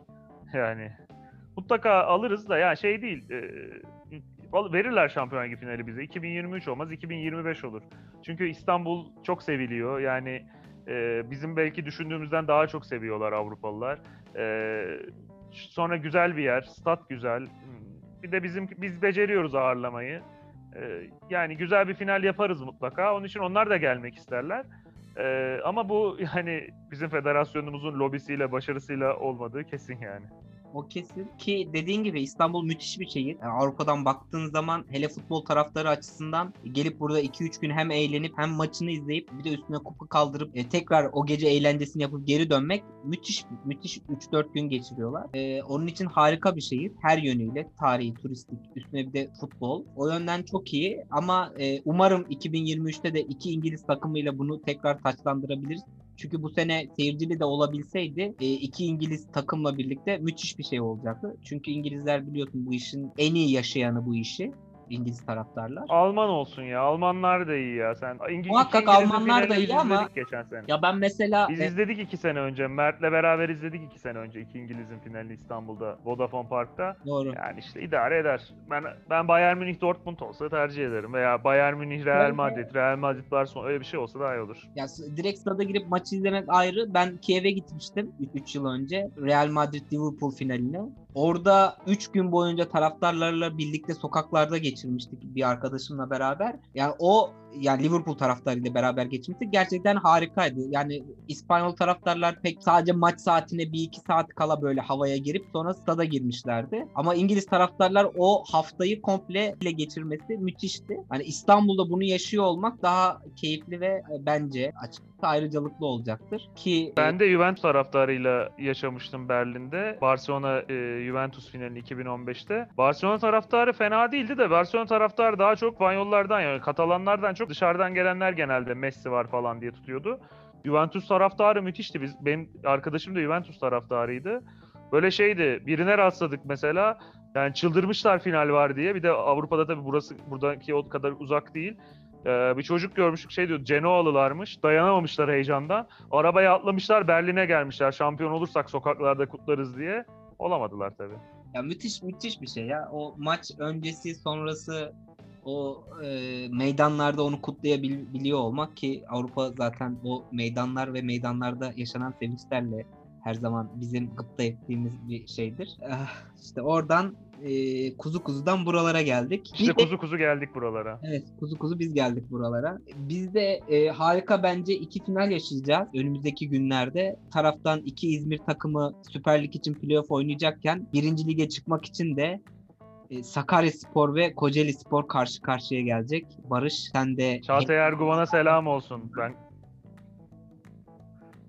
Yani mutlaka alırız da ya şey değil. e, verirler Şampiyonlar Ligi finali bize. 2023 olmaz, 2025 olur. Çünkü İstanbul çok seviliyor. Yani e, bizim belki düşündüğümüzden daha çok seviyorlar Avrupalılar. E, sonra güzel bir yer, stat güzel. Bir de bizim biz beceriyoruz ağırlamayı. E, yani güzel bir final yaparız mutlaka. Onun için onlar da gelmek isterler. E, ama bu yani bizim federasyonumuzun lobisiyle, başarısıyla olmadığı kesin yani. O kesin ki dediğin gibi İstanbul müthiş bir şehir. Yani Avrupa'dan baktığın zaman hele futbol taraftarı açısından gelip burada 2-3 gün hem eğlenip hem maçını izleyip bir de üstüne kupa kaldırıp e, tekrar o gece eğlencesini yapıp geri dönmek müthiş müthiş 3-4 gün geçiriyorlar. E, onun için harika bir şehir. Her yönüyle tarihi, turistik, üstüne bir de futbol. O yönden çok iyi ama e, umarım 2023'te de iki İngiliz takımıyla bunu tekrar taçlandırabiliriz. Çünkü bu sene seyircili de olabilseydi e, iki İngiliz takımla birlikte müthiş bir şey olacaktı. Çünkü İngilizler biliyorsun bu işin en iyi yaşayanı bu işi. İngiliz taraftarlar. Alman olsun ya. Almanlar da iyi ya. Sen İngiliz, Muhakkak İngiliz'in Almanlar da iyi ama- geçen sene. Ya ben mesela Biz e, izledik iki sene önce. Mert'le beraber izledik iki sene önce. iki İngiliz'in finalini İstanbul'da. Vodafone Park'ta. doğru. Yani işte idare eder. Ben ben Bayern Münih Dortmund olsa tercih ederim. Veya Bayern Münih Real. Madrid, Real Madrid Barcelona öyle bir şey olsa daha iyi olur. Ya direkt stada girip maçı izlemek ayrı. Ben Kiev'e gitmiştim 3 yıl önce. Real Madrid Liverpool finaline. Orada 3 gün boyunca taraftarlarla birlikte sokaklarda geçirmiştik bir arkadaşımla beraber. Yani o yani Liverpool taraftarıyla beraber geçmiştik. Gerçekten harikaydı. Yani İspanyol taraftarlar pek sadece maç saatine bir iki saat kala böyle havaya girip sonra stada girmişlerdi. Ama İngiliz taraftarlar o haftayı komple ile geçirmesi müthişti. Hani İstanbul'da bunu yaşıyor olmak daha keyifli ve e, bence açıkçası ayrıcalıklı olacaktır. Ki e, Ben de Juventus taraftarıyla yaşamıştım Berlin'de. Barcelona e, Juventus finalini 2015'te. Barcelona taraftarı fena değildi de Barcelona taraftarı daha çok Spanyollardan yani Katalanlardan çok dışarıdan gelenler genelde Messi var falan diye tutuyordu. Juventus taraftarı müthişti. Biz benim arkadaşım da Juventus taraftarıydı. Böyle şeydi. Birine rastladık mesela. Yani çıldırmışlar final var diye. Bir de Avrupa'da tabii burası buradaki o kadar uzak değil. Ee, bir çocuk görmüştük şey diyor Genoalılarmış. Dayanamamışlar heyecandan. Arabaya atlamışlar Berlin'e gelmişler. Şampiyon olursak sokaklarda kutlarız diye. Olamadılar tabii. Ya müthiş müthiş bir şey ya. O maç öncesi sonrası o e, meydanlarda onu kutlayabiliyor olmak ki Avrupa zaten o meydanlar ve meydanlarda yaşanan sevinçlerle her zaman bizim gıpta ettiğimiz bir şeydir. Ah, İşte oradan e, kuzu kuzudan buralara geldik. İşte Bir de- kuzu kuzu geldik buralara. Evet kuzu kuzu biz geldik buralara. Biz de e, harika bence iki final yaşayacağız önümüzdeki günlerde. Taraftan iki İzmir takımı Süper Lig için playoff oynayacakken birinci lige çıkmak için de Sakarya Spor ve Kocaeli Spor karşı karşıya gelecek. Barış sen de Çağatay Erguvan'a selam olsun. Ben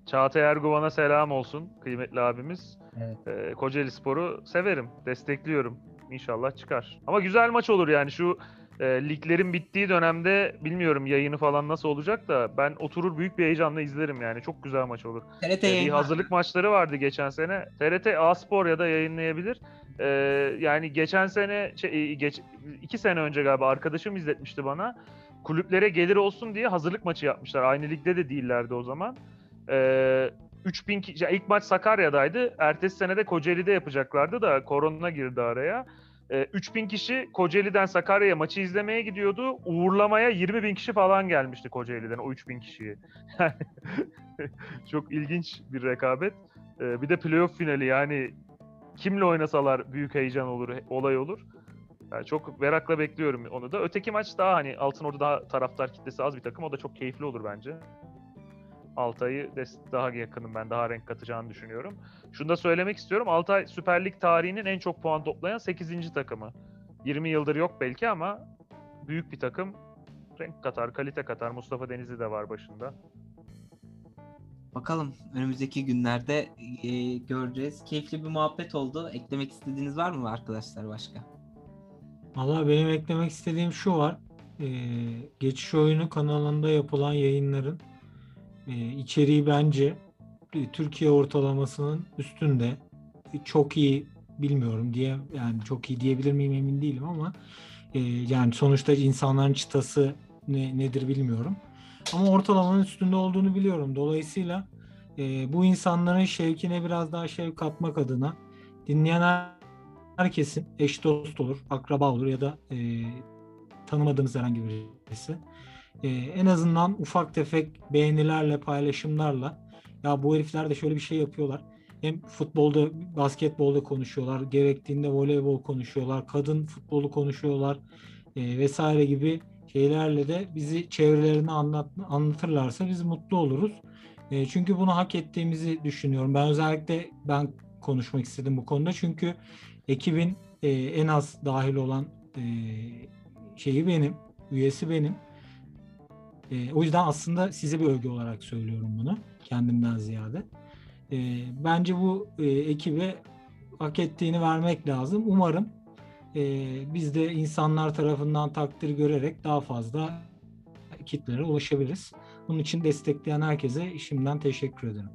Çağatay Erguvan'a selam olsun kıymetli abimiz. Evet. Ee, Kocaeli Spor'u severim, destekliyorum. İnşallah çıkar. Ama güzel maç olur yani şu e, liglerin bittiği dönemde bilmiyorum yayını falan nasıl olacak da ben oturur büyük bir heyecanla izlerim yani. Çok güzel maç olur. TRT Ee, bir hazırlık maçları vardı geçen sene. TRT A-Spor ya da yayınlayabilir. Ee, yani geçen sene, şey, geç, iki sene önce galiba arkadaşım izletmişti bana. Kulüplere gelir olsun diye hazırlık maçı yapmışlar. Aynı ligde de değillerdi o zaman. Ee, 3000 kişi, ilk maç Sakarya'daydı. Ertesi sene de Kocaeli'de yapacaklardı da korona girdi araya. Ee, 3000 kişi Kocaeli'den Sakarya'ya maçı izlemeye gidiyordu. Uğurlamaya 20 bin kişi falan gelmişti Kocaeli'den o 3000 kişiyi. Çok ilginç bir rekabet. Ee, bir de playoff finali yani kimle oynasalar büyük heyecan olur, olay olur. Yani çok merakla bekliyorum onu da. Öteki maç daha hani Altınordu daha taraftar kitlesi az bir takım. O da çok keyifli olur bence. Altay'ı daha yakınım ben. Daha renk katacağını düşünüyorum. Şunu da söylemek istiyorum. Altay Süper Lig tarihinin en çok puan toplayan 8. takımı. 20 yıldır yok belki ama büyük bir takım. Renk katar, kalite katar. Mustafa Denizli de var başında. Bakalım önümüzdeki günlerde e, göreceğiz. Keyifli bir muhabbet oldu. Eklemek istediğiniz var mı arkadaşlar başka? Valla benim eklemek istediğim şu var. Ee, Geçiş Oyunu kanalında yapılan yayınların e, içeriği bence e, Türkiye ortalamasının üstünde. E, Çok iyi bilmiyorum diye yani çok iyi diyebilir miyim emin değilim ama e, yani sonuçta insanların çıtası ne, nedir bilmiyorum. Ama ortalamanın üstünde olduğunu biliyorum. Dolayısıyla e, bu insanların şevkine biraz daha şevk katmak adına dinleyen her- herkesin eş dost olur, akraba olur ya da e, tanımadığınız herhangi birisi. E, en azından ufak tefek beğenilerle, paylaşımlarla ya bu herifler de şöyle bir şey yapıyorlar. Hem futbolda, basketbolda konuşuyorlar, gerektiğinde voleybol konuşuyorlar, kadın futbolu konuşuyorlar e, vesaire gibi şeylerle de bizi çevrelerine anlat, anlatırlarsa biz mutlu oluruz. E, çünkü bunu hak ettiğimizi düşünüyorum. Ben özellikle ben konuşmak istedim bu konuda çünkü ekibin e, en az dahil olan e, şeyi benim, üyesi benim. E, o yüzden aslında size bir övgü olarak söylüyorum bunu kendimden ziyade. E, bence bu e, ekibe hak ettiğini vermek lazım. Umarım e, biz de insanlar tarafından takdir görerek daha fazla kitlere ulaşabiliriz. Bunun için destekleyen herkese şimdiden teşekkür ederim.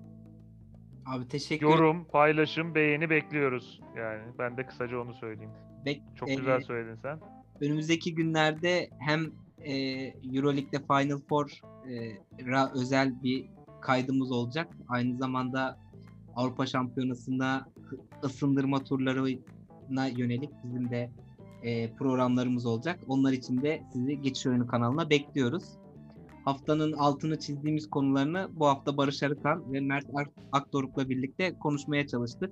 Abi teşekkür Yorum, paylaşım, beğeni bekliyoruz. Yani ben de kısaca onu söyleyeyim. Bek- Çok e, güzel söyledin sen. önümüzdeki günlerde hem e, Euroleague'de Final Four'a özel bir kaydımız olacak. Aynı zamanda Avrupa Şampiyonası'nda ısındırma turlarına yönelik bizim de e, programlarımız olacak. Onlar için de sizi Geçiş Oyunu kanalına bekliyoruz. Haftanın altını çizdiğimiz konularını bu hafta Barış Arıkan ve Mert Ak- Akdoruk'la birlikte konuşmaya çalıştık.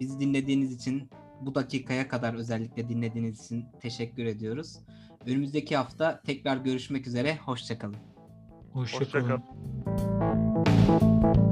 Bizi dinlediğiniz için bu dakikaya kadar özellikle dinlediğiniz için teşekkür ediyoruz. Önümüzdeki hafta tekrar görüşmek üzere. Hoşçakalın. Hoşçakalın. Hoşçakal.